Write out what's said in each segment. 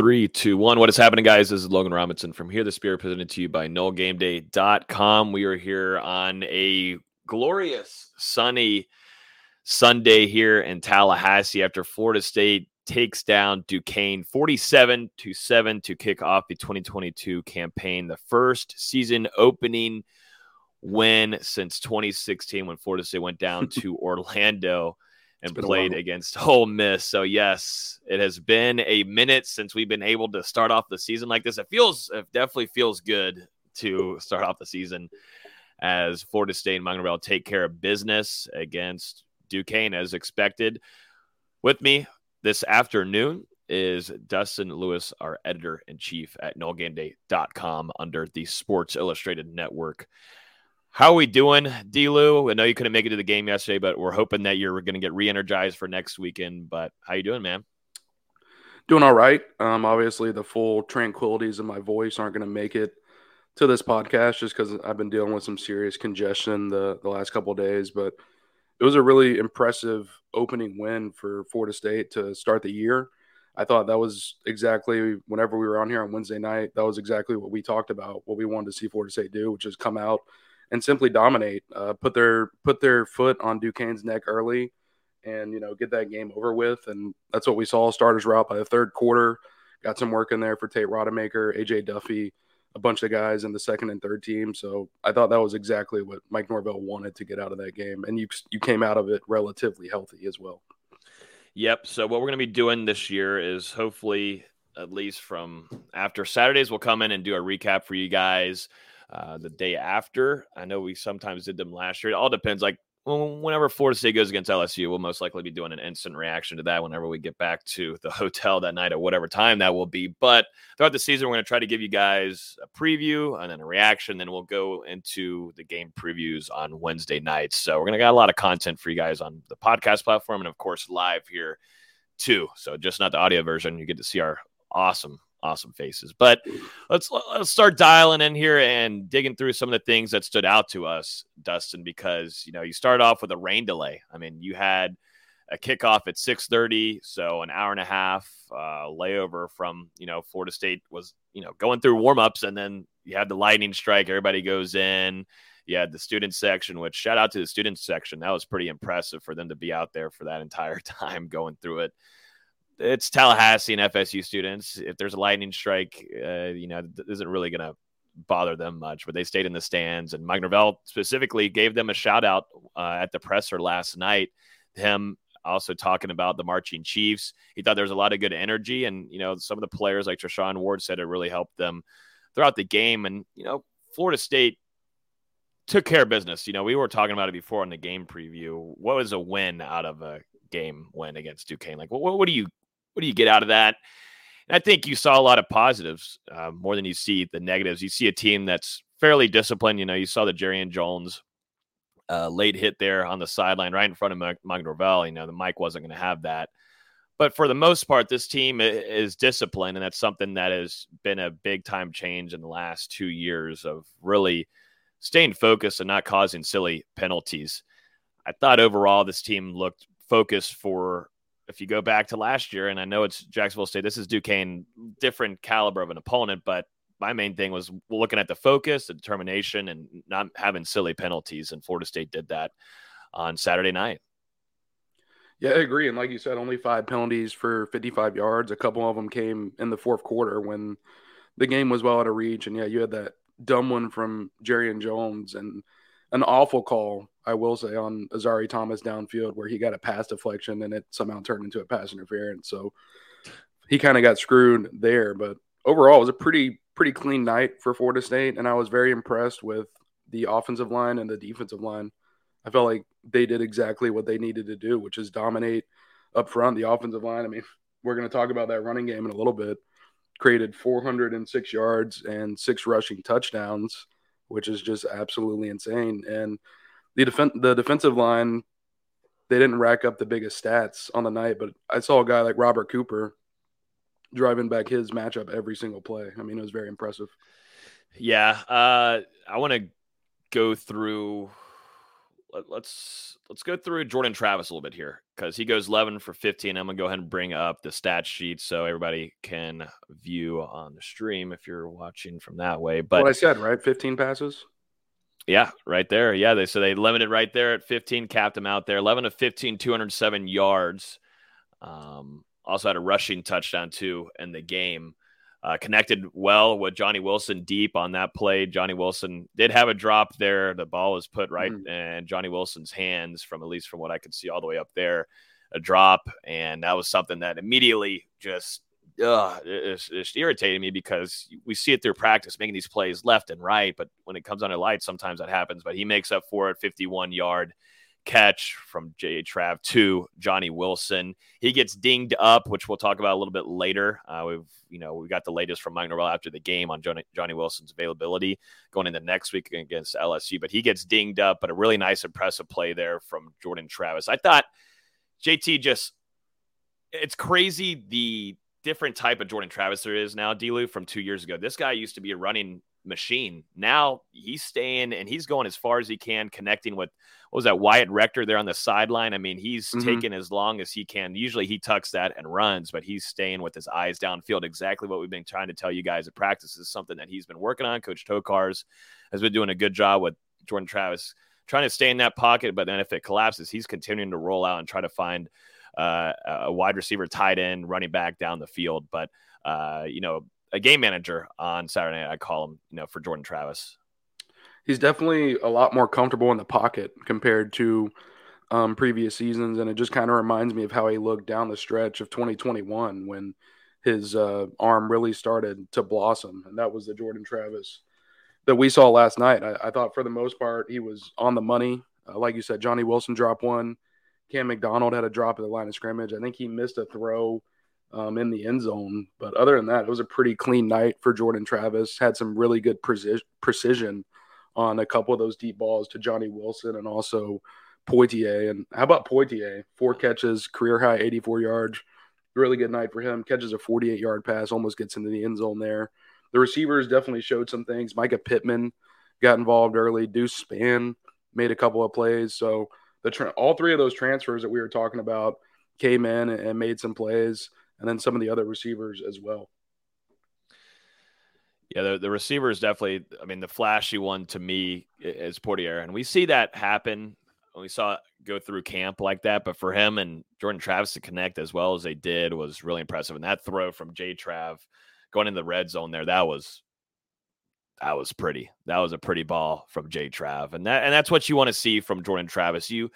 Three, two, one. What is happening, guys? This is Logan Robinson from here. The Spirit presented to you by NoleGameDay.com. We are here on a glorious sunny Sunday here in Tallahassee after Florida State takes down Duquesne 47 to 7 to kick off the 2022 campaign. The first season opening win since 2016 when Florida State went down to Orlando and played against Ole Miss. So yes, it has been a minute since we've been able to start off the season like this. It feels it definitely feels good to start off the season as Florida State and Norvell take care of business against Duquesne as expected. With me this afternoon is Dustin Lewis, our editor in chief at NoleGameDay.com under the Sports Illustrated Network. How are we doing, D-Lou? I know you couldn't make it to the game yesterday, but we're hoping that you're going to get re-energized for next weekend. But how you doing, man? Doing all right. Um, obviously, the full tranquilities of my voice aren't going to make it to this podcast just because I've been dealing with some serious congestion the the last couple days. But it was a really impressive opening win for Florida State to start the year. I thought that was exactly whenever we were on here on Wednesday night. That was exactly what we talked about, what we wanted to see Florida State do, which is come out and simply dominate, uh, put their put their foot on Duquesne's neck early, and you know get that game over with. And that's what we saw. Starters were out by the third quarter. Got some work in there for Tate Rodemaker, AJ Duffy, a bunch of guys in the second and third team. So I thought that was exactly what Mike Norvell wanted to get out of that game, and you you came out of it relatively healthy as well. Yep. So what we're going to be doing this year is hopefully at least from after Saturdays, we'll come in and do a recap for you guys uh, the day after. I know we sometimes did them last year. It all depends. Like whenever Florida State goes against LSU, we'll most likely be doing an instant reaction to that whenever we get back to the hotel that night at whatever time that will be. But throughout the season, we're going to try to give you guys a preview and then a reaction. Then we'll go into the game previews on Wednesday nights. So we're going to get a lot of content for you guys on the podcast platform and, of course, live here too. So just not the audio version. You get to see our awesome awesome faces. But let's let's start dialing in here and digging through some of the things that stood out to us, Dustin, because you know you start off with a rain delay. I mean, you had a kickoff at 6:30, so an hour and a half uh, layover from you know Florida State was you know going through warmups, and then you had the lightning strike. Everybody goes in. You had the student section, which shout out to the student section. That was pretty impressive for them to be out there for that entire time going through it it's Tallahassee and FSU students. If there's a lightning strike, uh, you know, isn't really going to bother them much. But they stayed in the stands, and Mike Norvell specifically gave them a shout out uh, at the presser last night. Him also talking about the marching Chiefs. He thought there was a lot of good energy, and you know, some of the players like Treshaun Ward said it really helped them throughout the game. And you know, Florida State took care of business. You know, we were talking about it before in the game preview. What was a win out of a game win against Duquesne? Like, what, what do you what do you get out of that? And I think you saw a lot of positives uh, more than you see the negatives. You see a team that's fairly disciplined. You know, you saw the Jarrian Jones uh, late hit there on the sideline right in front of Mike Norvell. You know, the Mike wasn't going to have that. But for the most part, this team is disciplined, and that's something that has been a big time change in the last two years of really staying focused and not causing silly penalties. I thought overall this team looked focused for if you go back to last year, and I know it's Jacksonville State, this is Duquesne, different caliber of an opponent, but my main thing was looking at the focus, the determination, and not having silly penalties. And Florida State did that on Saturday night. Yeah, I agree. And like you said, only five penalties for 55 yards. A couple of them came in the fourth quarter when the game was well out of reach. And yeah, you had that dumb one from Jarrian Jones and an awful call, I will say, on Azari Thomas downfield where he got a pass deflection and it somehow turned into a pass interference. So he kind of got screwed there. But overall, it was a pretty pretty clean night for Florida State, and I was very impressed with the offensive line and the defensive line. I felt like they did exactly what they needed to do, which is dominate up front. The offensive line. I mean, we're going to talk about that running game in a little bit. Created 406 yards and six rushing touchdowns which is just absolutely insane. And the def- the defensive line, they didn't rack up the biggest stats on the night, but I saw a guy like Robert Cooper driving back his matchup every single play. I mean, it was very impressive. Yeah, uh, I want to go through let, us let's go through Jordan Travis a little bit here because he goes 11 for 15. I'm gonna go ahead and bring up the stat sheet so everybody can view on the stream if you're watching from that way. But what I said, right? 15 passes. Yeah, right there. Yeah, they so they limited right there at 15, capped him out there. 11 to 15, 207 yards. Um, also had a rushing touchdown too in the game. Uh, connected well with Johnny Wilson deep on that play. Johnny Wilson did have a drop there. The ball was put right mm. in Johnny Wilson's hands, from at least from what I could see all the way up there, a drop, and that was something that immediately just uh, it's, it's irritating me because we see it through practice, making these plays left and right, but when it comes under light, sometimes that happens. But he makes up for it, 51 yard catch from J. Trav to Johnny Wilson. He gets dinged up, which we'll talk about a little bit later. Uh, we've you know we got the latest from Mike Norvell after the game on Johnny, Johnny Wilson's availability going into next week against LSU, but he gets dinged up. But a really nice, impressive play there from Jordan Travis. I thought JT just it's crazy the different type of Jordan Travis there is now, Delu, from two years ago. This guy used to be a running machine. Now he's staying and he's going as far as he can, connecting with what was that Wyatt Rector there on the sideline. I mean, he's mm-hmm. taking as long as he can. Usually he tucks that and runs, but he's staying with his eyes downfield. Exactly what we've been trying to tell you guys at practice is something that he's been working on. Coach Tokars has been doing a good job with Jordan Travis trying to stay in that pocket, but then if it collapses, he's continuing to roll out and try to find uh, a wide receiver, tight end, running back down the field. But uh, you know, a game manager on Saturday night. I call him, you know, for Jordan Travis. He's definitely a lot more comfortable in the pocket compared to um, previous seasons, and it just kind of reminds me of how he looked down the stretch of 2021 when his uh, arm really started to blossom, and that was the Jordan Travis that we saw last night. I, I thought for the most part he was on the money. Uh, like you said, Johnny Wilson dropped one. Cam McDonald had a drop at the line of scrimmage. I think he missed a throw um, in the end zone. But other than that, it was a pretty clean night for Jordan Travis. Had some really good precision, precision on a couple of those deep balls to Johnny Wilson and also Poitier. And how about Poitier? Four catches, career high 84 yards. Really good night for him. Catches a 48 yard pass, almost gets into the end zone there. The receivers definitely showed some things. Mycah Pittman got involved early. Deuce Spann made a couple of plays. So the tra- all three of those transfers that we were talking about came in and made some plays and then some of the other receivers as well. Yeah, the, the receiver is definitely, I mean, the flashy one to me is Poitier. And we see that happen. We saw it go through camp like that. But for him and Jordan Travis to connect as well as they did was really impressive. And that throw from J Trav going in the red zone there, that was that was pretty. That was a pretty ball from J Trav. And that and that's what you want to see from Jordan Travis. You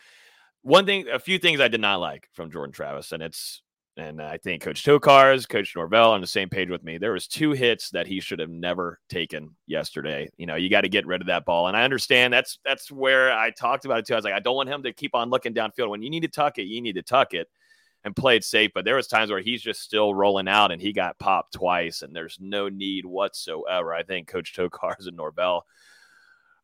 one thing, a few things I did not like from Jordan Travis, and it's and I think Coach Tokars, Coach Norvell on the same page with me. There was two hits that he should have never taken yesterday. You know, you got to get rid of that ball. And I understand that's that's where I talked about it too. I was like, I don't want him to keep on looking downfield. When you need to tuck it, you need to tuck it and played safe. But there was times where he's just still rolling out and he got popped twice, and there's no need whatsoever. I think Coach Tokars and Norvell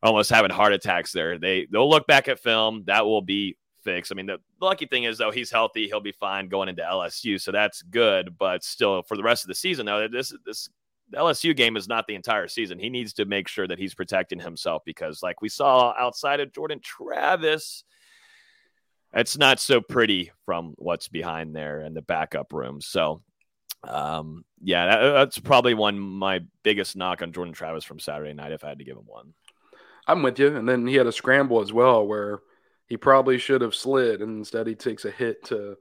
almost having heart attacks there. They they'll look back at film. That will be fix. I mean, the, the lucky thing is though he's healthy, he'll be fine going into LSU, so that's good. But still, for the rest of the season, though, this this LSU game is not the entire season. He needs to make sure that he's protecting himself because, like we saw outside of Jordan Travis, it's not so pretty from what's behind there in the backup room. So, um, yeah, that, that's probably one my biggest knock on Jordan Travis from Saturday night. If I had to give him one, I'm with you. And then he had a scramble as well where he probably should have slid and instead he takes a hit to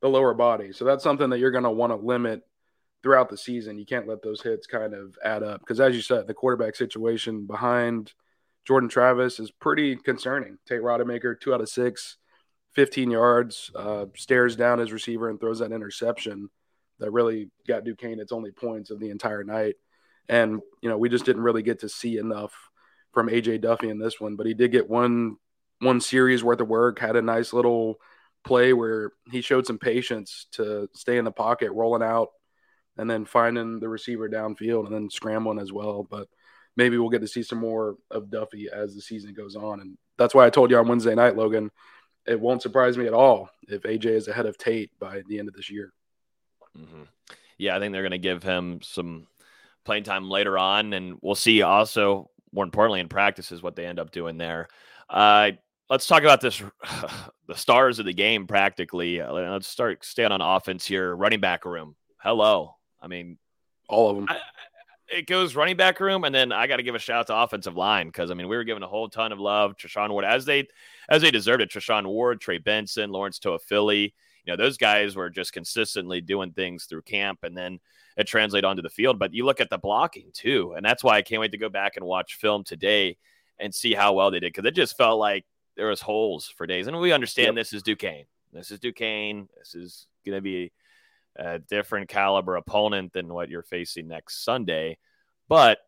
the lower body. So that's something that you're going to want to limit throughout the season. You can't let those hits kind of add up because, as you said, the quarterback situation behind Jordan Travis is pretty concerning. Tate Rodemaker, two out of six, 15 yards, uh, stares down his receiver and throws that interception that really got Duquesne its only points of the entire night. And, you know, we just didn't really get to see enough from AJ Duffy in this one, but he did get one one series worth of work, had a nice little play where he showed some patience to stay in the pocket, rolling out, and then finding the receiver downfield and then scrambling as well. But maybe we'll get to see some more of Duffy as the season goes on. And that's why I told you on Wednesday night, Logan, it won't surprise me at all if AJ is ahead of Tate by the end of this year. Mm-hmm. Yeah, I think they're going to give him some playing time later on. And we'll see also, more importantly, in practice, is what they end up doing there. Uh, let's talk about this. the stars of the game, practically. Uh, let's start staying on offense here. Running back room. Hello. I mean, all of them. I, it goes running back room, and then I got to give a shout out to offensive line because I mean we were given a whole ton of love. Treshaun Ward, as they as they deserved it. Treshaun Ward, Trey Benson, Lawrence Toafili. You know those guys were just consistently doing things through camp, and then it translated onto the field. But you look at the blocking too, and that's why I can't wait to go back and watch film today and see how well they did because it just felt like there was holes for days. And we understand yep. this is Duquesne. This is Duquesne. This is going to be a different caliber opponent than what you're facing next Sunday. But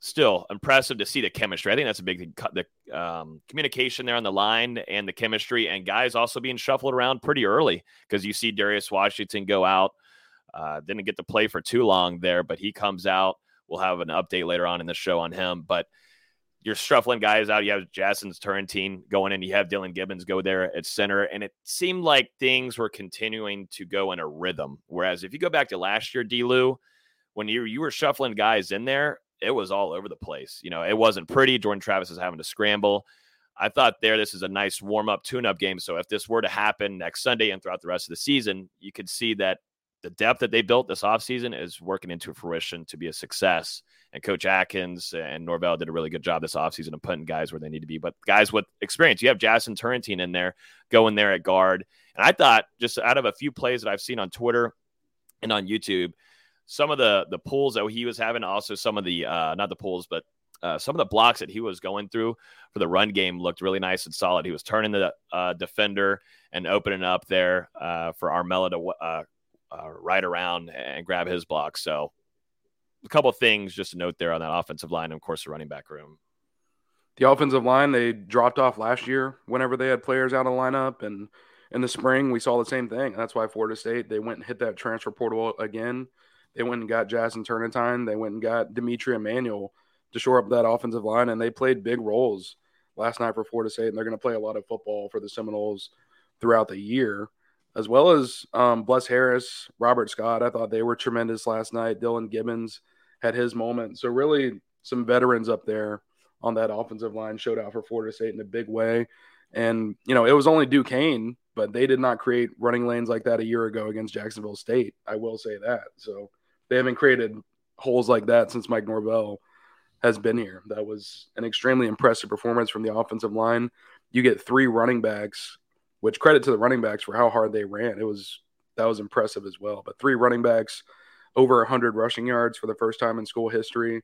still impressive to see the chemistry. I think that's a big thing. The um, communication there on the line and the chemistry, and guys also being shuffled around pretty early because you see Darius Washington go out. Uh, didn't get to play for too long there, but he comes out. We'll have an update later on in the show on him. But you're shuffling guys out. You have Jazston Turnetine going in. You have Dylan Gibbons go there at center. And it seemed like things were continuing to go in a rhythm. Whereas if you go back to last year, D. Lou, when you, you were shuffling guys in there, it was all over the place. You know, it wasn't pretty. Jordan Travis is having to scramble. I thought there, this is a nice warm up, tune up game. So if this were to happen next Sunday and throughout the rest of the season, you could see that the depth that they built this offseason is working into fruition to be a success. And Coach Atkins and Norvell did a really good job this offseason of putting guys where they need to be. But guys with experience, you have Jazston Turnetine in there going there at guard. And I thought just out of a few plays that I've seen on Twitter and on YouTube, some of the the pulls that he was having, also some of the uh, not the pulls, but uh, some of the blocks that he was going through for the run game looked really nice and solid. He was turning the uh, defender and opening up there uh, for Armella to uh, uh, ride around and grab his block. So a couple of things just to note there on that offensive line, and of course the running back room. The offensive line they dropped off last year whenever they had players out of lineup, and in the spring we saw the same thing. That's why Florida State they went and hit that transfer portal again. They went and got Jazston Turnetine. They went and got D'Mitri Emmanuel to shore up that offensive line, and they played big roles last night for Florida State. And they're going to play a lot of football for the Seminoles throughout the year as well as um, Bless Harris, Robert Scott. I thought they were tremendous last night. Dylan Gibbons had his moment. So really, some veterans up there on that offensive line showed out for Florida State in a big way. And you know, it was only Duquesne, but they did not create running lanes like that a year ago against Jacksonville State. I will say that. So they haven't created holes like that since Mike Norvell has been here. That was an extremely impressive performance from the offensive line. You get three running backs which credit to the running backs for how hard they ran. It was that was impressive as well. But three running backs, over 100 rushing yards for the first time in school history.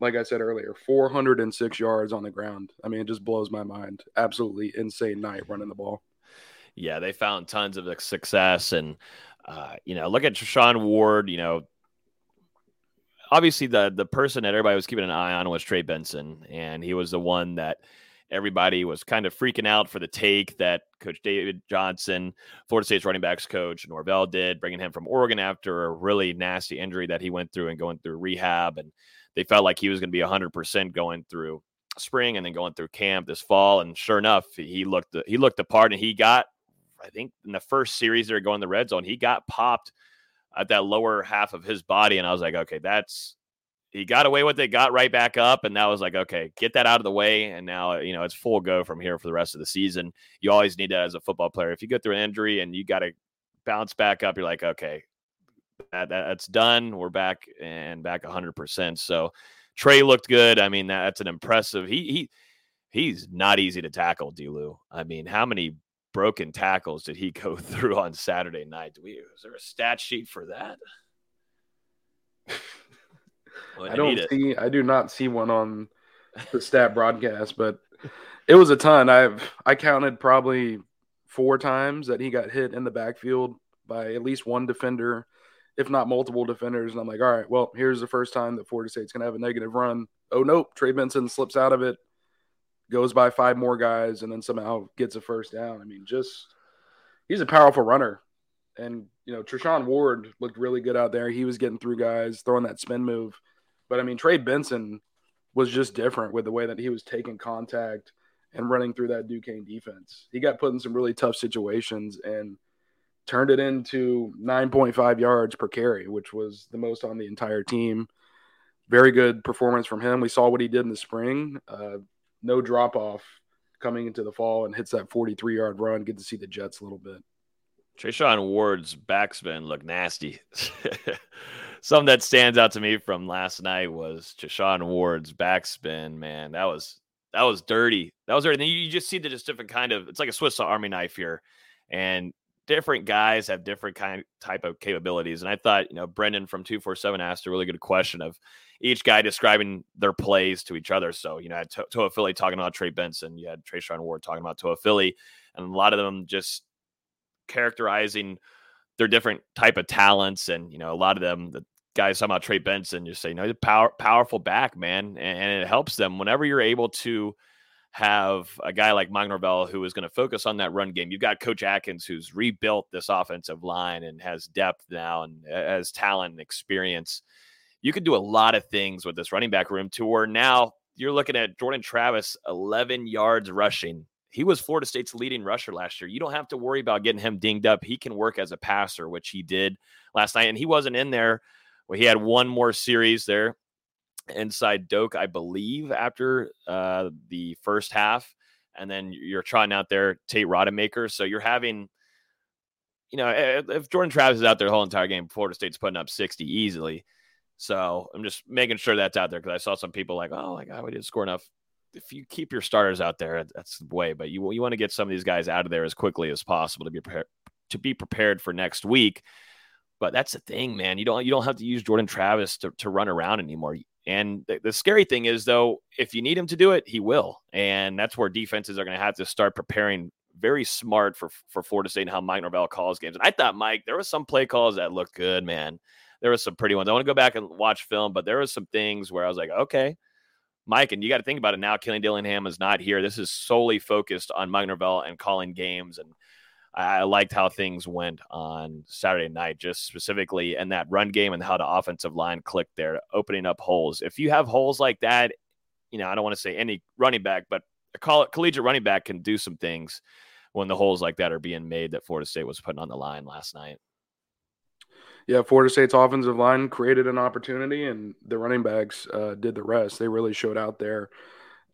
Like I said earlier, 406 yards on the ground. I mean, it just blows my mind. Absolutely insane night running the ball. Yeah, they found tons of success. And, uh, you know, look at Treshaun Ward, you know, obviously the the person that everybody was keeping an eye on was Trey Benson, and he was the one that – everybody was kind of freaking out for the take that Coach David Johnson, Florida State's running backs coach, Norvell did, bringing him from Oregon after a really nasty injury that he went through and going through rehab. And they felt like he was going to be 100% going through spring and then going through camp this fall. And sure enough, he looked he looked the part, and he got, I think, in the first series they were going the red zone, he got popped at that lower half of his body, and I was like, okay, that's he got away with it, got right back up, and that was like, okay, get that out of the way, and now you know it's full go from here for the rest of the season. You always need that as a football player. If you go through an injury and you got to bounce back up, you're like, okay, that, that, that's done. We're back and back 100. percent So Trey looked good. I mean, that, that's an impressive. He he he's not easy to tackle, Delu. I mean, how many broken tackles did he go through on Saturday night? Do we is there a stat sheet for that? I, I don't see. I do not see one on the stat broadcast, but it was a ton. I've I counted probably four times that he got hit in the backfield by at least one defender, if not multiple defenders. And I'm like, all right, well, here's the first time that Florida State's gonna have a negative run. Oh nope, Trey Benson slips out of it, goes by five more guys, and then somehow gets a first down. I mean, just he's a powerful runner. And you know, Treshaun Ward looked really good out there. He was getting through guys, throwing that spin move. But I mean, Trey Benson was just different with the way that he was taking contact and running through that Duquesne defense. He got put in some really tough situations and turned it into 9.5 yards per carry, which was the most on the entire team. Very good performance from him. We saw what he did in the spring. Uh, no drop off coming into the fall and hits that 43 yard run. Good to see the Jets a little bit. Treshaun Ward's backspin looked nasty. Something that stands out to me from last night was Treshaun Ward's backspin. Man, that was that was dirty. That was dirty. You just see the just different kind of. It's like a Swiss Army knife here, and different guys have different kind type of capabilities. And I thought, you know, Brendan from two four seven asked a really good question of each guy describing their plays to each other. So you know, I had Toafili talking about Trey Benson, you had Treshaun Ward talking about Toafili, and a lot of them just characterizing their different type of talents. And you know, a lot of them, the guys talking about Trey Benson, just say, you know, he's power, powerful back, man, and, and it helps them whenever you're able to have a guy like Mike Norvell who is going to focus on that run game. You've got Coach Atkins who's rebuilt this offensive line and has depth now and uh, has talent and experience. You can do a lot of things with this running back room to where now you're looking at Jordan Travis 11 yards rushing. He was Florida State's leading rusher last year. You don't have to worry about getting him dinged up. He can work as a passer, which he did last night. And he wasn't in there. Well, he had one more series there inside Doak, I believe, after uh, the first half. And then you're trying out there Tate Rodemaker. So you're having, you know, if Jordan Travis is out there the whole entire game, Florida State's putting up 60 easily. So I'm just making sure that's out there because I saw some people like, oh my God, we didn't score enough. If you keep your starters out there, that's the way. But you you want to get some of these guys out of there as quickly as possible to be prepared to be prepared for next week. But that's the thing, man. You don't you don't have to use Jordan Travis to, to run around anymore. And the, the, scary thing is, though, if you need him to do it, he will. And that's where defenses are going to have to start preparing very smart for, for Florida State and how Mike Norvell calls games. And I thought, Mike, there was some play calls that looked good, man. There was some pretty ones. I want to go back and watch film, but there was some things where I was like, okay, Mike, and you got to think about it now. Kenny Dillingham is not here. This is solely focused on Mike Norvell and calling games and – I liked how things went on Saturday night, just specifically in that run game and how the offensive line clicked there, opening up holes. If you have holes like that, you know, I don't want to say any running back, but a collegiate running back can do some things when the holes like that are being made that Florida State was putting on the line last night. Yeah, Florida State's offensive line created an opportunity, and the running backs uh, did the rest. They really showed out there.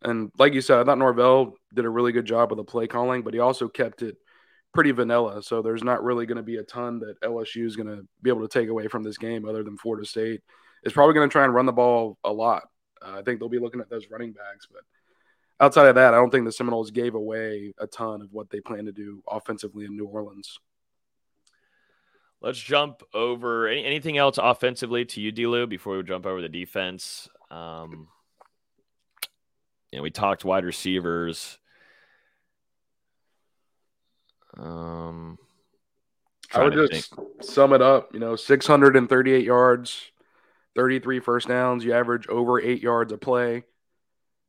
And like you said, I thought Norvell did a really good job with the play calling, but he also kept it pretty vanilla. So there's not really going to be a ton that LSU is going to be able to take away from this game other than Florida State is probably going to try and run the ball a lot. Uh, I think they'll be looking at those running backs, but outside of that, I don't think the Seminoles gave away a ton of what they plan to do offensively in New Orleans. Let's jump over any, anything else offensively to you, Delu, before we jump over the defense. Um, you know, we talked wide receivers. Um, I would just think. sum it up. You know, 638 yards, 33 first downs. You average over eight yards a play.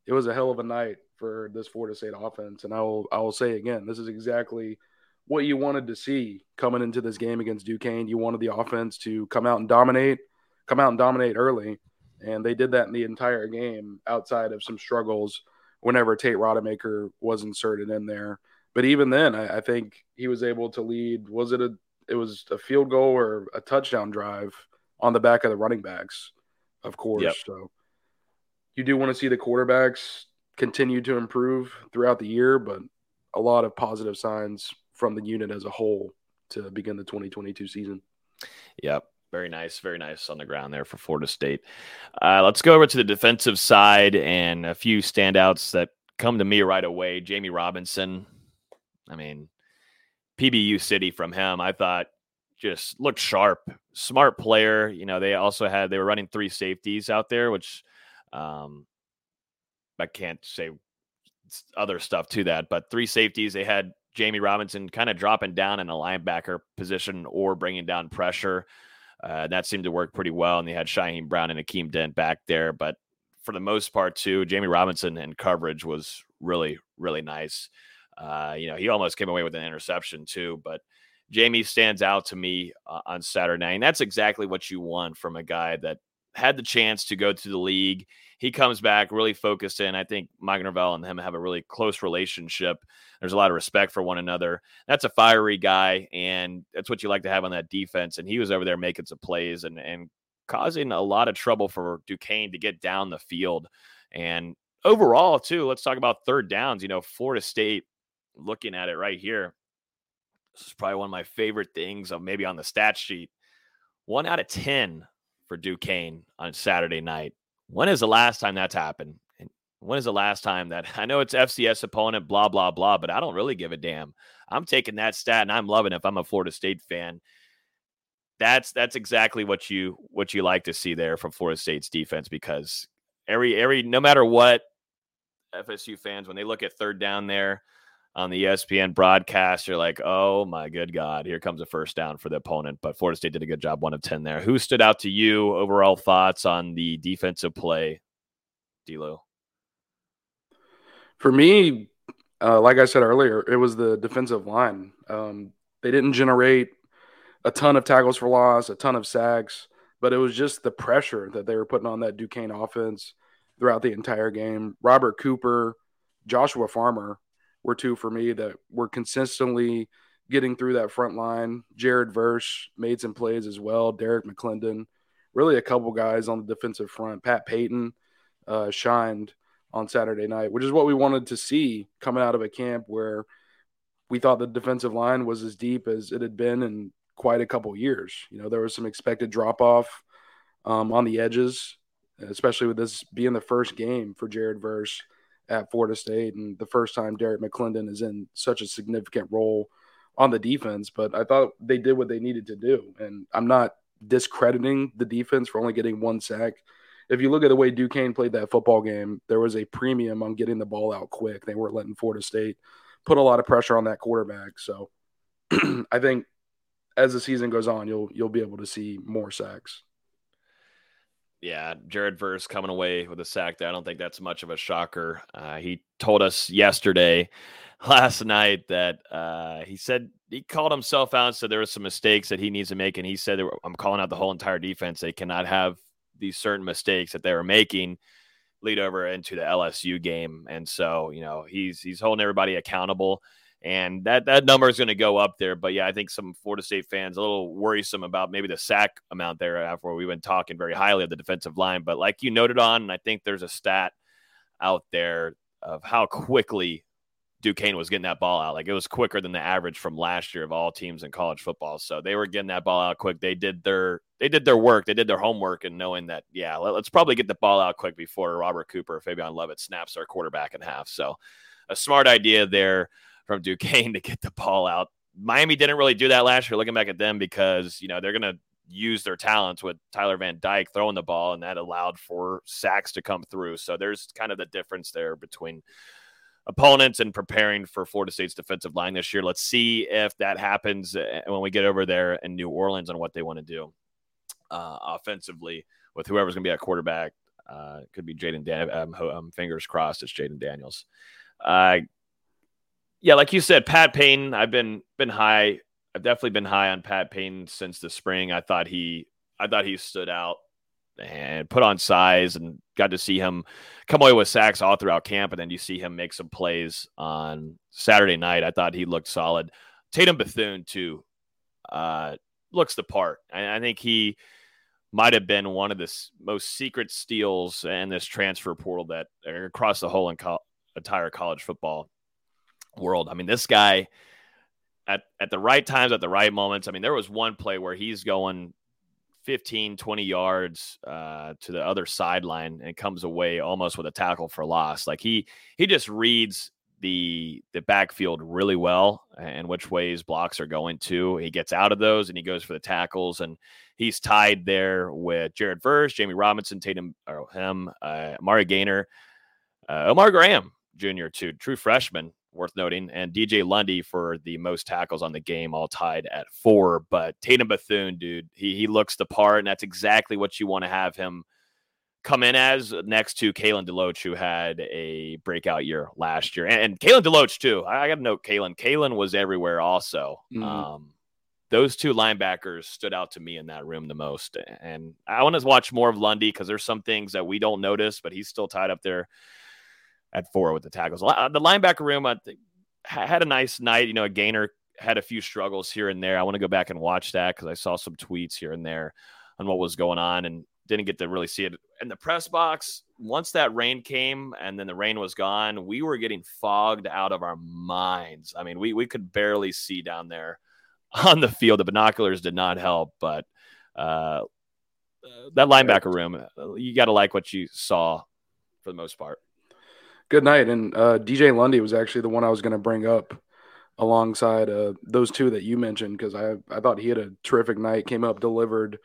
It was a hell of a night for this Florida State offense, and I will I will say again, this is exactly what you wanted to see coming into this game against Duquesne. You wanted the offense to come out and dominate, come out and dominate early, and they did that in the entire game. Outside of some struggles, whenever Tate Rodemaker was inserted in there. But even then, I, I think he was able to lead. Was it a? It was a field goal or a touchdown drive on the back of the running backs, of course. Yep. So you do want to see the quarterbacks continue to improve throughout the year, but a lot of positive signs from the unit as a whole to begin the 2022 season. Yep. Very nice. Very nice on the ground there for Florida State. Uh, let's go over to the defensive side and a few standouts that come to me right away. Jammie Robinson, I mean, PBU City from him, I thought just looked sharp, smart player. You know, they also had they were running three safeties out there, which um, I can't say other stuff to that, but three safeties. They had Jammie Robinson kind of dropping down in a linebacker position or bringing down pressure. Uh, that seemed to work pretty well, and they had Shyheim Brown and Akeem Dent back there. But for the most part, too, Jammie Robinson and coverage was really, really nice. Uh, you know, he almost came away with an interception too, but Jammie stands out to me uh, on Saturday night. And that's exactly what you want from a guy that had the chance to go to the league. He comes back really focused in. I think Mike Norvell and him have a really close relationship. There's a lot of respect for one another. That's a fiery guy, and that's what you like to have on that defense. And he was over there making some plays and and causing a lot of trouble for Duquesne to get down the field. And overall, too, let's talk about third downs. You know, Florida State, looking at it right here, this is probably one of my favorite things of maybe on the stat sheet. One out of 10 for Duquesne on Saturday night. When is the last time that's happened? When is the last time that I know it's FCS opponent, blah, blah, blah, but I don't really give a damn. I'm taking that stat and I'm loving it if I'm a Florida State fan. That's that's exactly what you what you like to see there from Florida State's defense because every every no matter what FSU fans when they look at third down there on the ESPN broadcast, you're like, oh my good God, here comes a first down for the opponent. But Florida State did a good job, one of 10 there. Who stood out to you? Overall thoughts on the defensive play, D'Lo? For me, uh, like I said earlier, it was the defensive line. Um, they didn't generate a ton of tackles for loss, a ton of sacks, but it was just the pressure that they were putting on that Duquesne offense throughout the entire game. Robert Cooper, Joshua Farmer were two for me that were consistently getting through that front line. Jared Verse made some plays as well. Derrick McLendon, really a couple guys on the defensive front. Pat Payton uh, shined on Saturday night, which is what we wanted to see coming out of a camp where we thought the defensive line was as deep as it had been in quite a couple years. You know, there was some expected drop off um, on the edges, especially with this being the first game for Jared Verse at Florida State and the first time Derrick McLendon is in such a significant role on the defense. But I thought they did what they needed to do. And I'm not discrediting the defense for only getting one sack if you look at the way Duquesne played that football game, there was a premium on getting the ball out quick. They weren't letting Florida State put a lot of pressure on that quarterback. So I think as the season goes on, you'll you'll be able to see more sacks. Yeah, Jared Verse coming away with a sack there. I don't think that's much of a shocker. Uh, he told us yesterday, last night, that uh, he said he called himself out and said there were some mistakes that he needs to make. And he said, I'm calling out the whole entire defense. They cannot have these certain mistakes that they were making lead over into the LSU game. And so, you know, he's he's holding everybody accountable. And that that number is going to go up there. But yeah, I think some Florida State fans a little worrisome about maybe the sack amount there after we've been talking very highly of the defensive line. But like you noted on, and I think there's a stat out there of how quickly Duquesne was getting that ball out. Like it was quicker than the average from last year of all teams in college football. So they were getting that ball out quick. They did their they did their work. They did their homework and knowing that yeah, let, us probably get the ball out quick before Robert Cooper, Fabian Lovett snaps our quarterback in half. So a smart idea there from Duquesne to get the ball out. Miami didn't really do that last year. Looking back at them because you know they're gonna use their talents with Tyler Van Dyke throwing the ball, and that allowed for sacks to come through. So there's kind of the difference there between opponents and preparing for Florida State's defensive line this year. Let's see if that happens uh, when we get over there in New Orleans on what they want to do uh, offensively with whoever's going to be at quarterback. Uh, could be Jayden. Dan. Um, um, fingers crossed, it's Jayden Daniels. Uh, yeah, like you said, Pat Payton. I've been been high. I've definitely been high on Pat Payton since the spring. I thought he, I thought he stood out and put on size and got to see him come away with sacks all throughout camp. And then you see him make some plays on Saturday night. I thought he looked solid. Tatum Bethune, too, uh, looks the part. I, I think he might have been one of the most secret steals in this transfer portal that across the whole entire college football world. I mean, this guy at, at the right times, at the right moments. I mean, there was one play where he's going 15, 20 yards uh, to the other sideline and comes away almost with a tackle for loss. Like he he just reads the the backfield really well and which ways blocks are going to. He gets out of those and he goes for the tackles and he's tied there with Jared Verse, Jammie Robinson, Tatum or him, uh, Amari Gainer, uh, Omar Graham Jr. too, true freshman worth noting, and DJ Lundy for the most tackles on the game, all tied at four. But Tatum Bethune, dude, he he looks the part, and that's exactly what you want to have him come in as next to Kalen DeLoach, who had a breakout year last year, and, and Kalen DeLoach too. I, I got to note Kalen. Kalen was everywhere also. Mm-hmm. Um, those two linebackers stood out to me in that room the most, and I want to watch more of Lundy because there's some things that we don't notice, but he's still tied up there at four with the tackles. Uh, the linebacker room I think, had a nice night. You know, a gainer had a few struggles here and there. I want to go back and watch that because I saw some tweets here and there on what was going on and didn't get to really see it in the press box. once that rain came and then the rain was gone, we were getting fogged out of our minds. I mean, we we could barely see down there on the field. The binoculars did not help, but uh, that linebacker room, you got to like what you saw for the most part. Good night. And uh, DJ Lundy was actually the one I was going to bring up alongside uh, those two that you mentioned because I, I thought he had a terrific night, came up, delivered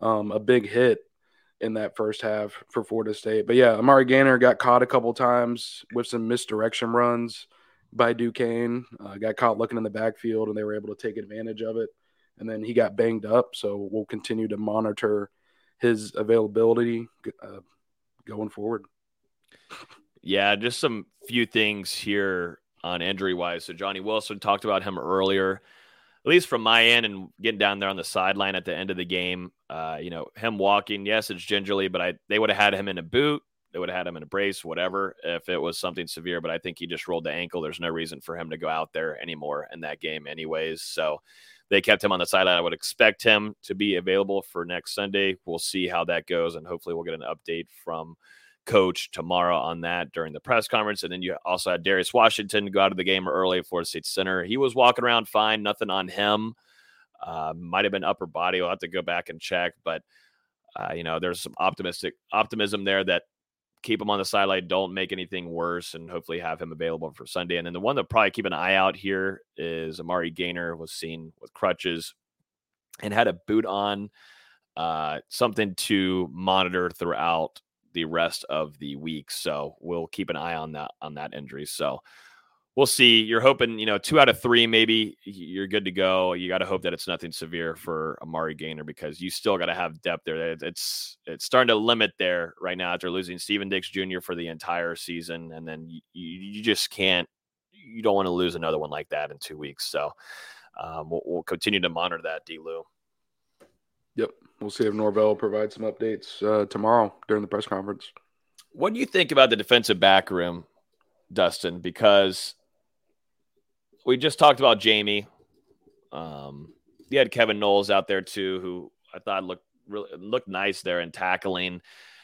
um, a big hit in that first half for Florida State. But yeah, Amari Gainer got caught a couple times with some misdirection runs by Duquesne. Uh, got caught looking in the backfield, and they were able to take advantage of it. And then he got banged up, so we'll continue to monitor his availability uh, going forward. Yeah, just some few things here on injury wise. So Johnny Wilson talked about him earlier. At least from my end, and getting down there on the sideline at the end of the game, uh, you know, him walking. Yes, it's gingerly, but I they would have had him in a boot. They would have had him in a brace, whatever, if it was something severe. But I think he just rolled the ankle. There's no reason for him to go out there anymore in that game, anyways. So they kept him on the sideline. I would expect him to be available for next Sunday. We'll see how that goes, and hopefully, we'll get an update from coach tomorrow on that during the press conference. And then you also had Darius Washington go out of the game early at Florida State Center. He was walking around fine, nothing on him. Uh, might have been upper body. We'll have to go back and check, but uh, you know, there's some optimistic optimism there that keep him on the sideline, don't make anything worse, and hopefully have him available for Sunday. And then the one that probably keep an eye out here is Amari Gainer was seen with crutches and had a boot on, uh, something to monitor throughout the rest of the week. So we'll keep an eye on that on that injury. So we'll see. You're hoping, you know, two out of three, maybe you're good to go. You got to hope that it's nothing severe for Amari Gainer because you still got to have depth there. It's it's starting to limit there right now after losing Stephen Dix Jr. for the entire season, and then you, you just can't. You don't want to lose another one like that in two weeks. So um, we'll, we'll, continue to monitor that, D. Lou. Yep, we'll see if Norvell provides some updates uh, tomorrow during the press conference. What do you think about the defensive back room, Dustin? Because we just talked about Jammie. Um, you had Kevin Knowles out there too, who I thought looked really looked nice there in tackling.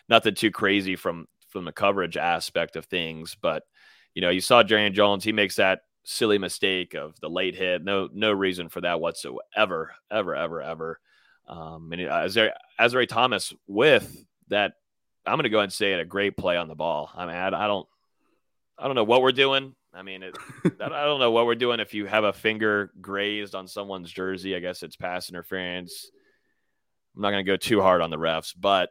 Nothing too crazy from from the coverage aspect of things, but you know, you saw Jarrian Jones. He makes that silly mistake of the late hit. No, no reason for that whatsoever, ever, ever, ever. Um, and Azareye'h Thomas with that, I'm going to go ahead and say it a great play on the ball. I mean, I, I don't, I don't know what we're doing. I mean, it, I don't know what we're doing. If you have a finger grazed on someone's jersey, I guess it's pass interference. I'm not going to go too hard on the refs, but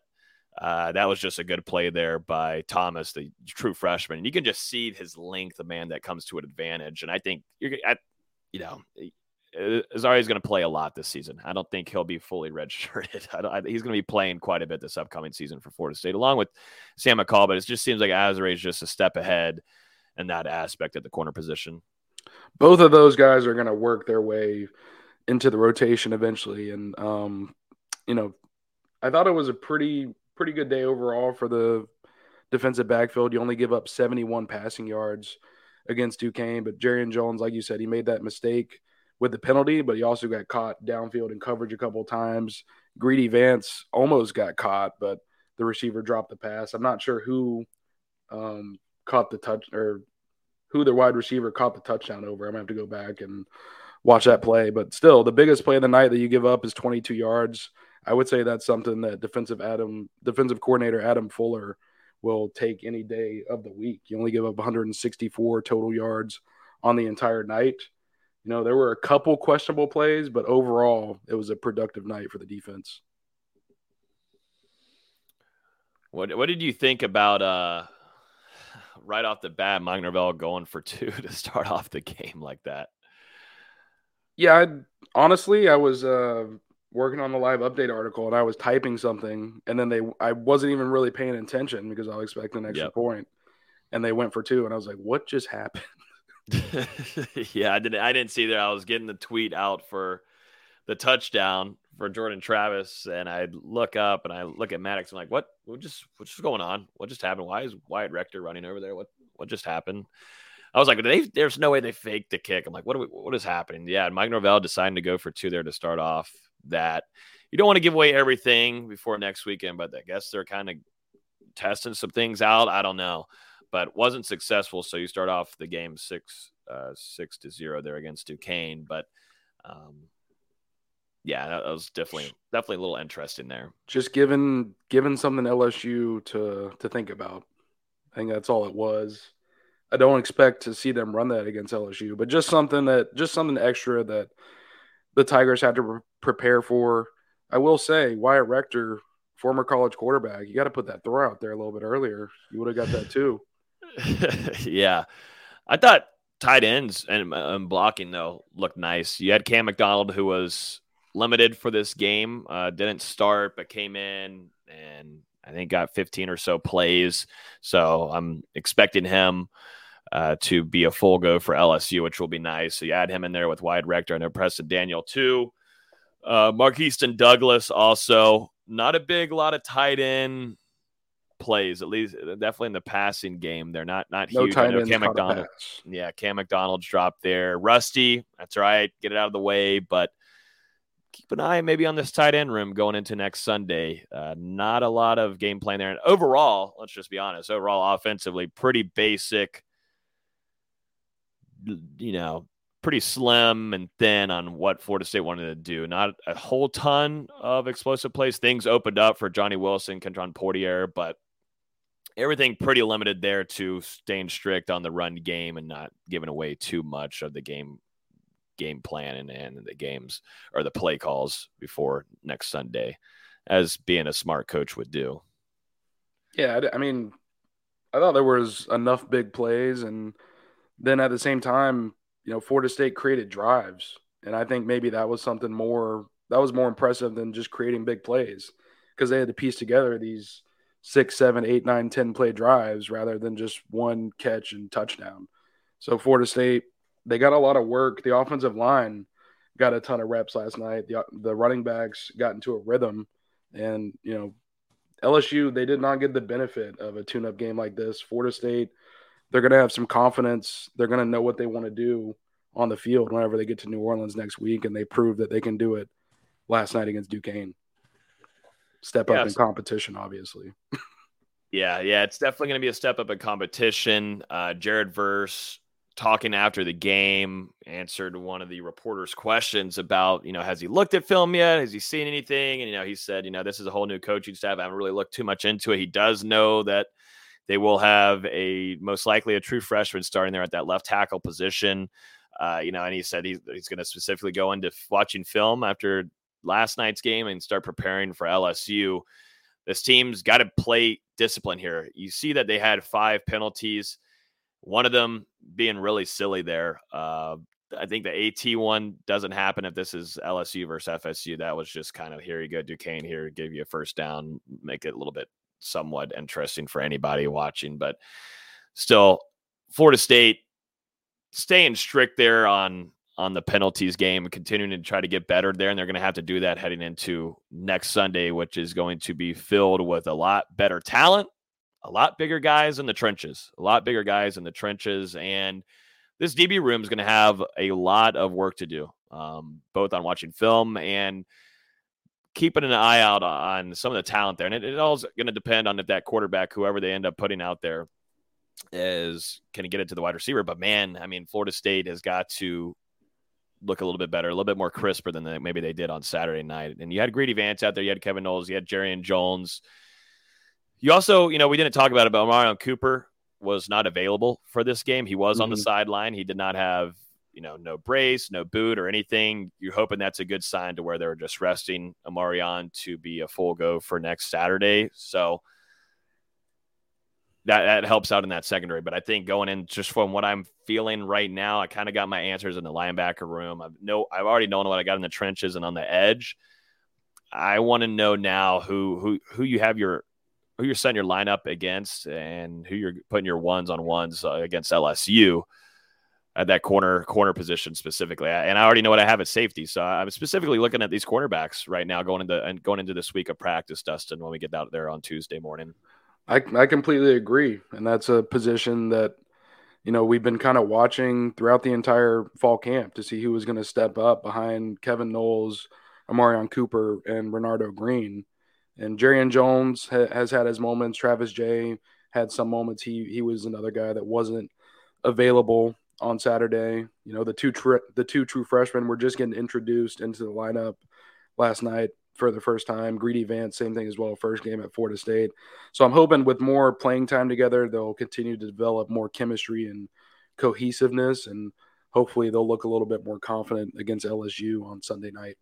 uh, that was just a good play there by Thomas, the true freshman. And you can just see his length, the man that comes to an advantage. And I think you're, at, you know, Azareye'h's going to play a lot this season. I don't think he'll be fully redshirted. I I, he's going to be playing quite a bit this upcoming season for Florida State, along with Sam McCall. But it just seems like Azari is just a step ahead in that aspect at the corner position. Both of those guys are going to work their way into the rotation eventually, and um, you know, I thought it was a pretty pretty good day overall for the defensive backfield. You only give up 71 passing yards against Duquesne, but Jarrian Jones, like you said, he made that mistake with the penalty, but he also got caught downfield in coverage a couple times. Greedy Vance almost got caught, but the receiver dropped the pass. I'm not sure who um, caught the touch or who the wide receiver caught the touchdown over. I'm gonna have to go back and watch that play. But still, the biggest play of the night that you give up is 22 yards. I would say that's something that defensive Adam, defensive coordinator Adam Fuller, will take any day of the week. You only give up 164 total yards on the entire night. You know, there were a couple questionable plays, but overall, it was a productive night for the defense. What What did you think about uh, right off the bat, Mike Norvell going for two to start off the game like that? Yeah, I, honestly, I was uh, working on the live update article and I was typing something, and then they I wasn't even really paying attention because I was expecting an extra yep. point, and they went for two, and I was like, "What just happened?" yeah, I didn't. I didn't see that. I was getting the tweet out for the touchdown for Jordan Travis, and I look up and I look at Maddox. I'm like, "What? What just? What's just going on? What just happened? Why is Wyatt Rector running over there? What? What just happened?" I was like, they, "There's no way they faked the kick." I'm like, "What? We, what is happening?" Yeah, Mike Norvell deciding to go for two there to start off. That you don't want to give away everything before next weekend, but I guess they're kind of testing some things out. I don't know, but wasn't successful. So you start off the game six uh, six to zero there against Duquesne, but um, yeah, that was definitely definitely a little interesting there. Just given given something LSU to to think about. I think that's all it was. I don't expect to see them run that against LSU, but just something that just something extra that the Tigers had to pre- prepare for. I will say, Wyatt Rector, former college quarterback, you got to put that throw out there a little bit earlier. You would have got that too. yeah, I thought tight ends and, and blocking though looked nice. You had Cam McDonald who was limited for this game. Uh, didn't start, but came in and I think got 15 or so plays. So I'm expecting him uh, to be a full go for LSU, which will be nice. So you add him in there with Wyatt Rector and Preston Daniel too. Uh, Markeston Douglas also not a big lot of tight end plays, at least definitely in the passing game. They're not not no huge. I know Cam McDonald. Yeah, Cam McDonald's dropped there. Rusty, that's right. Get it out of the way, but keep an eye maybe on this tight end room going into next Sunday. Uh, not a lot of game plan there. And overall, let's just be honest, overall offensively, pretty basic, you know, pretty slim and thin on what Florida State wanted to do. Not a whole ton of explosive plays. Things opened up for Johnny Wilson, Kentron Poitier, but everything pretty limited there to staying strict on the run game and not giving away too much of the game game plan and, and the games or the play calls before next Sunday, as being a smart coach would do. Yeah, I mean, I thought there was enough big plays, and then at the same time, you know, Florida State created drives, and I think maybe that was something more that was more impressive than just creating big plays because they had to piece together these six, seven, eight, nine, ten play drives rather than just one catch and touchdown. So Florida State they got a lot of work. The offensive line got a ton of reps last night. The the running backs got into a rhythm, and you know, LSU they did not get the benefit of a tune-up game like this. Florida State, they're gonna have some confidence. They're gonna know what they want to do on the field whenever they get to New Orleans next week, and they prove that they can do it last night against Duquesne. Step up in competition, obviously. yeah, yeah, it's definitely going to be a step up in competition. Uh, Jared Verse talking after the game, answered one of the reporters' questions about, you know, has he looked at film yet? Has he seen anything? And, you know, he said, you know, this is a whole new coaching staff. I haven't really looked too much into it. He does know that they will have a most likely a true freshman starting there at that left tackle position. Uh, you know, and he said he's, he's going to specifically go into watching film after last night's game and start preparing for LSU. This team's got to play discipline here. You see that they had five penalties one of them being really silly there. Uh, I think the AT one doesn't happen if this is LSU versus FSU. That was just kind of here you go, Duquesne here, give you a first down, make it a little bit somewhat interesting for anybody watching. But still, Florida State staying strict there on on the penalties game and continuing to try to get better there. And they're going to have to do that heading into next Sunday, which is going to be filled with a lot better talent a lot bigger guys in the trenches, a lot bigger guys in the trenches. And this DB room is going to have a lot of work to do, um, both on watching film and keeping an eye out on some of the talent there. And it, it all's going to depend on if that quarterback, whoever they end up putting out there, is can get it to the wide receiver. But man, I mean, Florida State has got to look a little bit better, a little bit more crisper than they, maybe they did on Saturday night. And you had Greedy Vance out there, you had Kevin Knowles, you had Jarrian Jones. You also, you know, we didn't talk about it, but Marion Cooper was not available for this game. He was mm-hmm. on the mm-hmm. sideline. He did not have, you know, no brace, no boot or anything. You're hoping that's a good sign to where they're just resting Omarion to be a full go for next Saturday. So that, that helps out in that secondary. But I think going in just from what I'm feeling right now, I kind of got my answers in the linebacker room. I've no, I've already known what I got in the trenches and on the edge. I want to know now who who who you have your who you're setting your lineup against and who you're putting your ones on ones uh, against LSU at that corner corner position specifically. And I already know what I have at safety, so I'm specifically looking at these cornerbacks right now going into and going into this week of practice, Dustin, when we get out there on Tuesday morning. I I completely agree, and that's a position that you know we've been kind of watching throughout the entire fall camp to see who was going to step up behind Kevin Knowles, Omarion Cooper, and Renardo Green And Jarrian Jones ha- has had his moments. Travis Jay had some moments. He he was another guy that wasn't available on Saturday. You know, the two tri- the two true freshmen were just getting introduced into the lineup last night for the first time. Greedy Vance, same thing as well, first game at Florida State. So I'm hoping with more playing time together, they'll continue to develop more chemistry and cohesiveness, and hopefully they'll look a little bit more confident against LSU on Sunday night.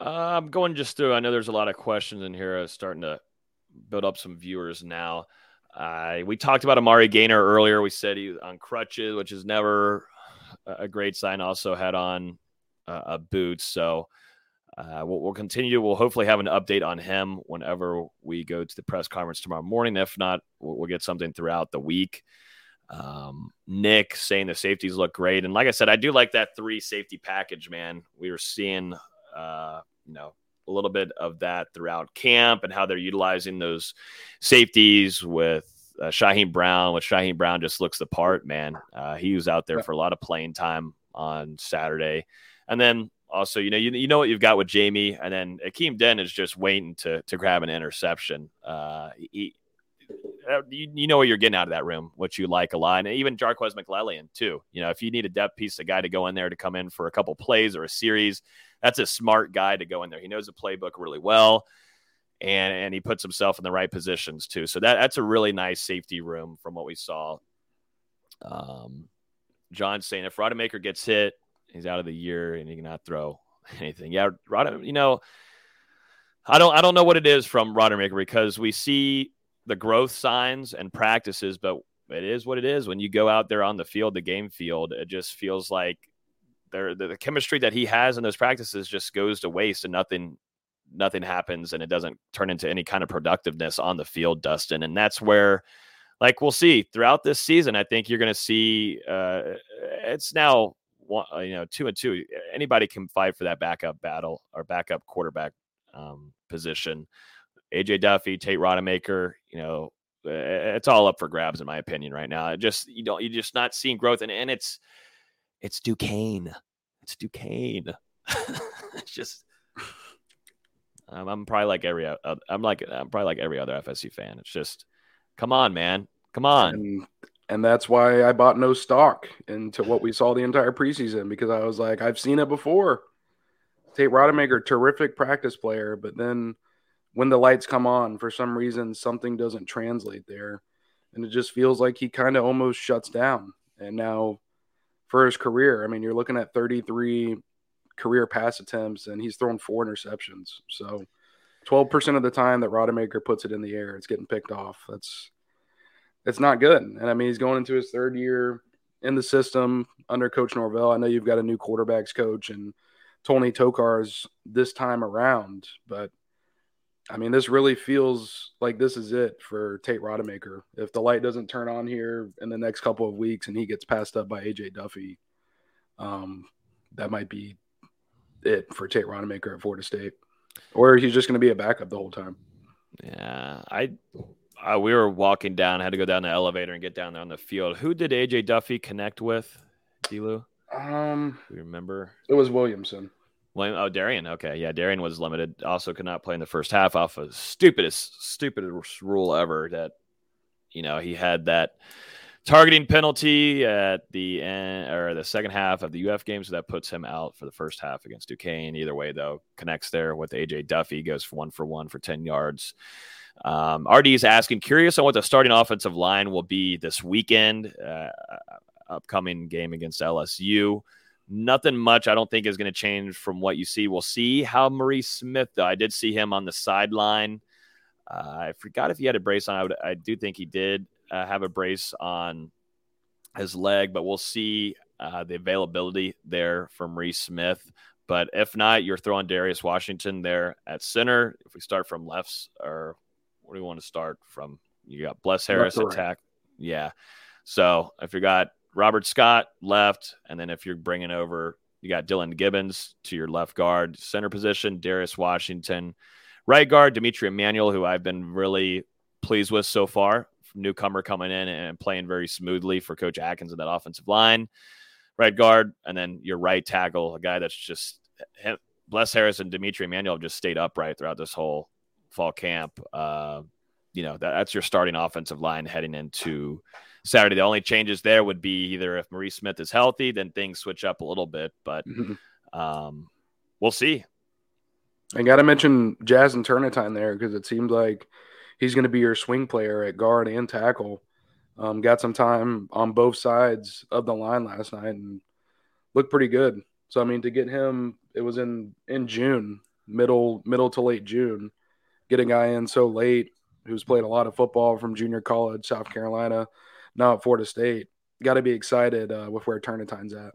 Uh, I'm going just through. I know there's a lot of questions in here. starting to build up some viewers now. Uh, we talked about Amari Gainer earlier. We said he was on crutches, which is never a great sign. Also had on uh, a boot, so uh, we'll, we'll, continue. We'll hopefully have an update on him whenever we go to the press conference tomorrow morning. If not, we'll, we'll get something throughout the week. Um, Nick saying the safeties look great, and like I said, I do like that three safety package. Man, we were seeing, uh, you know, a little bit of that throughout camp and how they're utilizing those safeties with uh, Shyheim Brown, which Shyheim Brown just looks the part, man. Uh, he was out there for a lot of playing time on Saturday. And then also, you know, you, you know what you've got with Jammie, and then Akeem Dent is just waiting to to grab an interception. Uh, he, uh, you, you know what you're getting out of that room, what you like a lot, and even Jarques McClellion too. You know, if you need a depth piece, a guy to go in there to come in for a couple plays or a series, that's a smart guy to go in there. He knows the playbook really well, and and he puts himself in the right positions too. So that that's a really nice safety room from what we saw. Um, John saying if Rodemaker gets hit, he's out of the year and he cannot throw anything. Yeah, Rod, you know, I don't I don't know what it is from Rodemaker because we see the growth signs and practices, but it is what it is. When you go out there on the field, the game field, it just feels like there the, the chemistry that he has in those practices just goes to waste and nothing nothing happens and it doesn't turn into any kind of productiveness on the field, Dustin. And that's where like we'll see throughout this season. I think you're going to see uh, it's now one, uh, you know two and two. Anybody can fight for that backup battle or backup quarterback um, position. AJ Duffy, Tate Rodemaker, you know, it's all up for grabs in my opinion right now. It just you don't you're just not seeing growth and and it's it's Duquesne. It's Duquesne. it's just I'm probably like every I'm like I'm probably like every other FSU fan. It's just come on, man. Come on. And that's why I bought no stock into what we saw the entire preseason because I was like, I've seen it before. Tate Rodemaker, terrific practice player, but then when the lights come on, for some reason, something doesn't translate there. And it just feels like he kind of almost shuts down. And now for his career, I mean, you're looking at 33 career pass attempts and he's thrown four interceptions. So 12% of the time that Rodemaker puts it in the air, it's getting picked off. That's it's not good. And I mean, he's going into his third year in the system under Coach Norvell. I know you've got a new quarterbacks coach and Tony Tokarz this time around, but I mean, this really feels like this is it for Tate Rodemaker. If the light doesn't turn on here in the next couple of weeks and he gets passed up by AJ Duffy, um, that might be it for Tate Rodemaker at Florida State, or he's just going to be a backup the whole time. Yeah, I uh, we were walking down, had to go down the elevator and get down there on the field. Who did AJ Duffy connect with? Delu? Um, you remember? It was Williamson. William, oh, Darian. Okay, yeah, Darian was limited. Also, could not play in the first half off of stupidest, stupidest rule ever. That you know he had that targeting penalty at the end or the second half of the UF game, so that puts him out for the first half against Duquesne. Either way, though, connects there with AJ Duffy, goes for one for one for ten yards. Um, RD is asking, curious on what the starting offensive line will be this weekend, uh, upcoming game against LSU. Nothing much, I don't think, is going to change from what you see. We'll see how Maurice Smith, though. I did see him on the sideline. Uh, I forgot if he had a brace on. I, would, I do think he did uh, have a brace on his leg, but we'll see uh, the availability there from Maurice Smith. But if not, you're throwing Darius Washington there at center. If we start from lefts, or where do you want to start from? You got Bless Harris attack. Yeah. So if you got Robert Scott left, and then if you're bringing over, you got Dylan Gibbons to your left guard center position, Darius Washington, right guard D'Mitri Emmanuel, who I've been really pleased with so far. Newcomer coming in and playing very smoothly for Coach Atkins in that offensive line. Right guard, and then your right tackle, a guy that's just Bless Harris and D'Mitri Emmanuel have just stayed upright throughout this whole fall camp. Uh, you know, that, that's your starting offensive line heading into Saturday. The only changes there would be either if Maurice Smith is healthy, then things switch up a little bit, but mm-hmm. um, we'll see. I got to mention Jazston time there because it seems like he's going to be your swing player at guard and tackle. Um, got some time on both sides of the line last night and looked pretty good. So I mean, to get him, it was in in June, middle middle to late June. Get a guy in so late who's played a lot of football from junior college, South Carolina, now at Florida State. Got to be excited uh, with where Turnetine's at.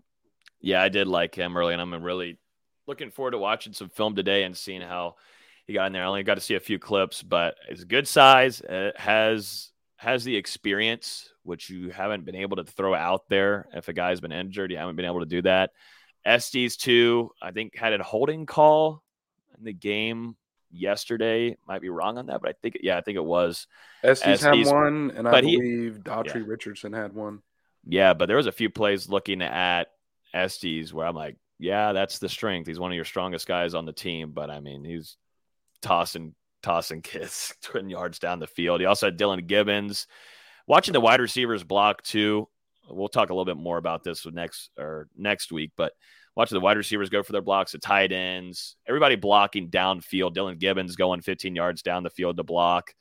Yeah, I did like him early, and I'm really looking forward to watching some film today and seeing how he got in there. I only got to see a few clips, but it's good size. It has has the experience, which you haven't been able to throw out there. If a guy's been injured, you haven't been able to do that. Estes too, I think had a holding call in the game yesterday. Might be wrong on that, but I think yeah, I think it was. Estes, had one, and I believe he, Daughtry yeah. Richardson had one. Yeah, but there was a few plays looking at Estes where I'm like, yeah, that's the strength. He's one of your strongest guys on the team, but I mean, he's tossing tossing kids 20 yards down the field. He also had Dylan Gibbons. Watching the wide receivers block too. We'll talk a little bit more about this next or next week, but watching the wide receivers go for their blocks, the tight ends, everybody blocking downfield. Dylan Gibbons going 15 yards down the field to block.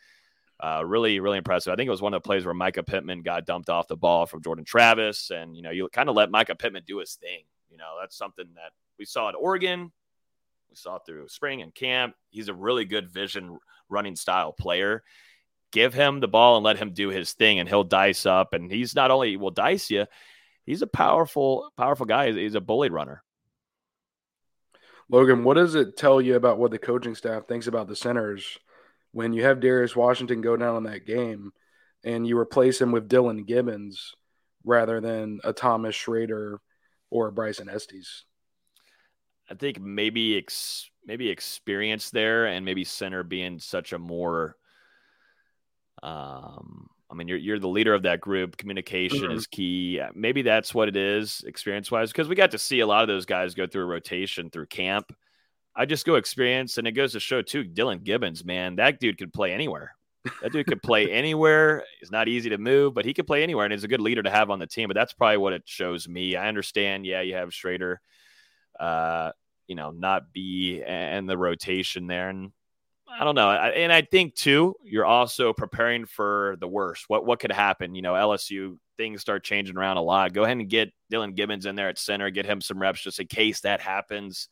Uh, really, really impressive. I think it was one of the plays where Mycah Pittman got dumped off the ball from Jordan Travis, and you know you kind of let Mycah Pittman do his thing. You know that's something that we saw at Oregon. We saw through spring and camp. He's a really good vision running style player. Give him the ball and let him do his thing, and he'll dice up. And he's not only will dice you, he's a powerful, powerful guy. He's a bully runner. Logan, what does it tell you about what the coaching staff thinks about the centers when you have Darius Washington go down in that game and you replace him with Dylan Gibbons rather than a Thomas Shrader or a Bryson Estes? I think maybe ex, maybe experience there, and maybe center being such a more. Um, I mean, you're you're the leader of that group. Communication mm-hmm. is key. Maybe that's what it is, experience wise, because we got to see a lot of those guys go through a rotation through camp. I just go experience, and it goes to show too. Dylan Gibbons, man, that dude could play anywhere. That dude could play anywhere. It's not easy to move, but he could play anywhere, and he's a good leader to have on the team. But that's probably what it shows me. I understand. Yeah, you have Shrader, uh, you know, not be and the rotation there. And I don't know. And I think too, you're also preparing for the worst. What what could happen? You know, LSU things start changing around a lot. Go ahead and get Dylan Gibbons in there at center, get him some reps just in case that happens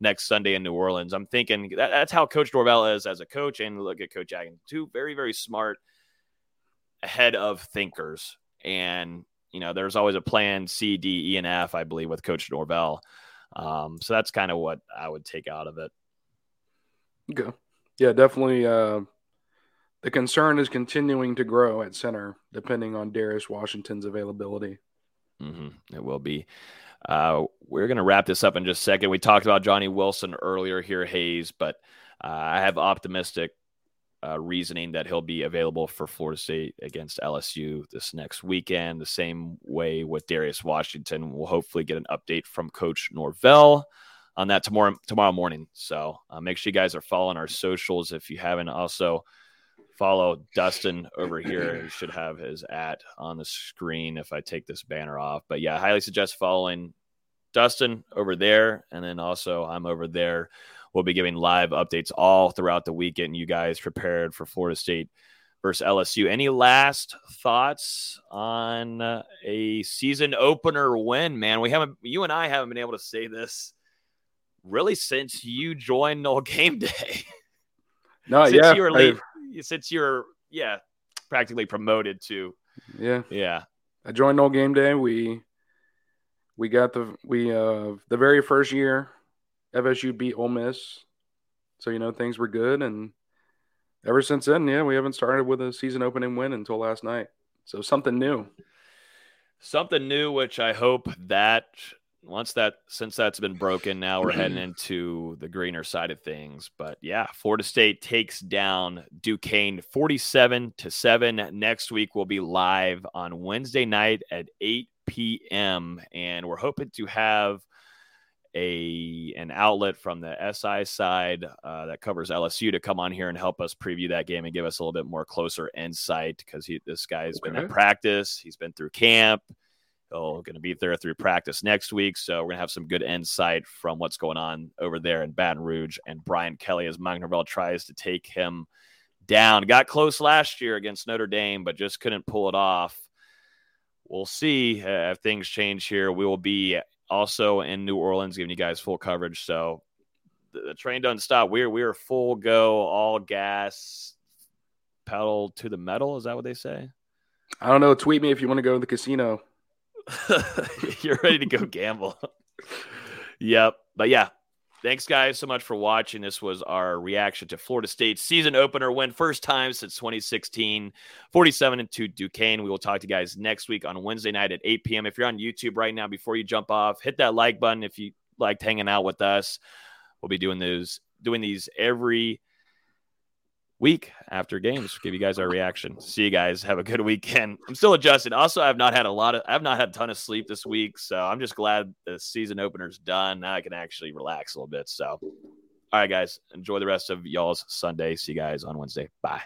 next Sunday in New Orleans. I'm thinking that, that's how Coach Norvell is as a coach, and look at Coach Agan. Two very very smart, ahead of thinkers, and you know, there's always a plan C, D, E, and F. I believe with Coach Norvell. Um, so that's kind of what I would take out of it. Okay. Yeah, definitely. Uh, the concern is continuing to grow at center, depending on Darius Washington's availability. Mm-hmm. It will be. Uh, we're going to wrap this up in just a second. We talked about Johnny Wilson earlier here, Hayes, but uh, I have optimistic uh, reasoning that he'll be available for Florida State against LSU this next weekend. The same way with Darius Washington. We'll hopefully get an update from Coach Norvell on that tomorrow tomorrow morning. So uh, make sure you guys are following our socials if you haven't. Also follow Dustin over here. He should have his at on the screen if I take this banner off. But yeah, I highly suggest following Dustin over there, and then also I'm over there We'll be giving live updates all throughout the weekend. You guys prepared for Florida State versus LSU. Any last thoughts on uh, a season opener win, man? We haven't, you and I haven't been able to say this really since you joined Nole Game Day. No, since yeah, you were late, since you're yeah practically promoted to yeah yeah. I joined Nole Game Day. We we got the we uh the very first year FSU beat Ole Miss, so you know things were good. And ever since then, yeah, we haven't started with a season opening win until last night. So something new, something new, which I hope that once that since that's been broken, now we're heading into the greener side of things. But yeah, Florida State takes down Duquesne 47 to 7. Next week will be live on Wednesday night at 8 p.m. And we're hoping to have a an outlet from the SI side uh, that covers LSU to come on here and help us preview that game and give us a little bit more closer insight because he this guy's okay. been in practice, he's been through camp, he's going to be there through practice next week, so we're gonna have some good insight from what's going on over there in Baton Rouge and Brian Kelly as Mike tries to take him down. Got close last year against Notre Dame, but just couldn't pull it off. We'll see uh, if things change here. We will be also in New Orleans, giving you guys full coverage. So the, the train doesn't stop. We're we're full go, all gas, pedal to the metal. Is that what they say? I don't know. Tweet me if you want to go to the casino. You're ready to go gamble. yep. But yeah, Thanks, guys, so much for watching. This was our reaction to Florida State's season opener win, first time since 2016, 47 and 2 Duquesne. We will talk to you guys next week on Wednesday night at 8 p.m. If you're on YouTube right now, before you jump off, hit that like button if you liked hanging out with us. We'll be doing those, doing these every week after games. Give you guys our reaction. See you guys. Have a good weekend. I'm still adjusted. Also, I've not had a lot of I've not had a ton of sleep this week, so I'm just glad the season opener's done. Now I can actually relax a little bit. So all right, guys. Enjoy the rest of y'all's Sunday. See you guys on Wednesday. Bye.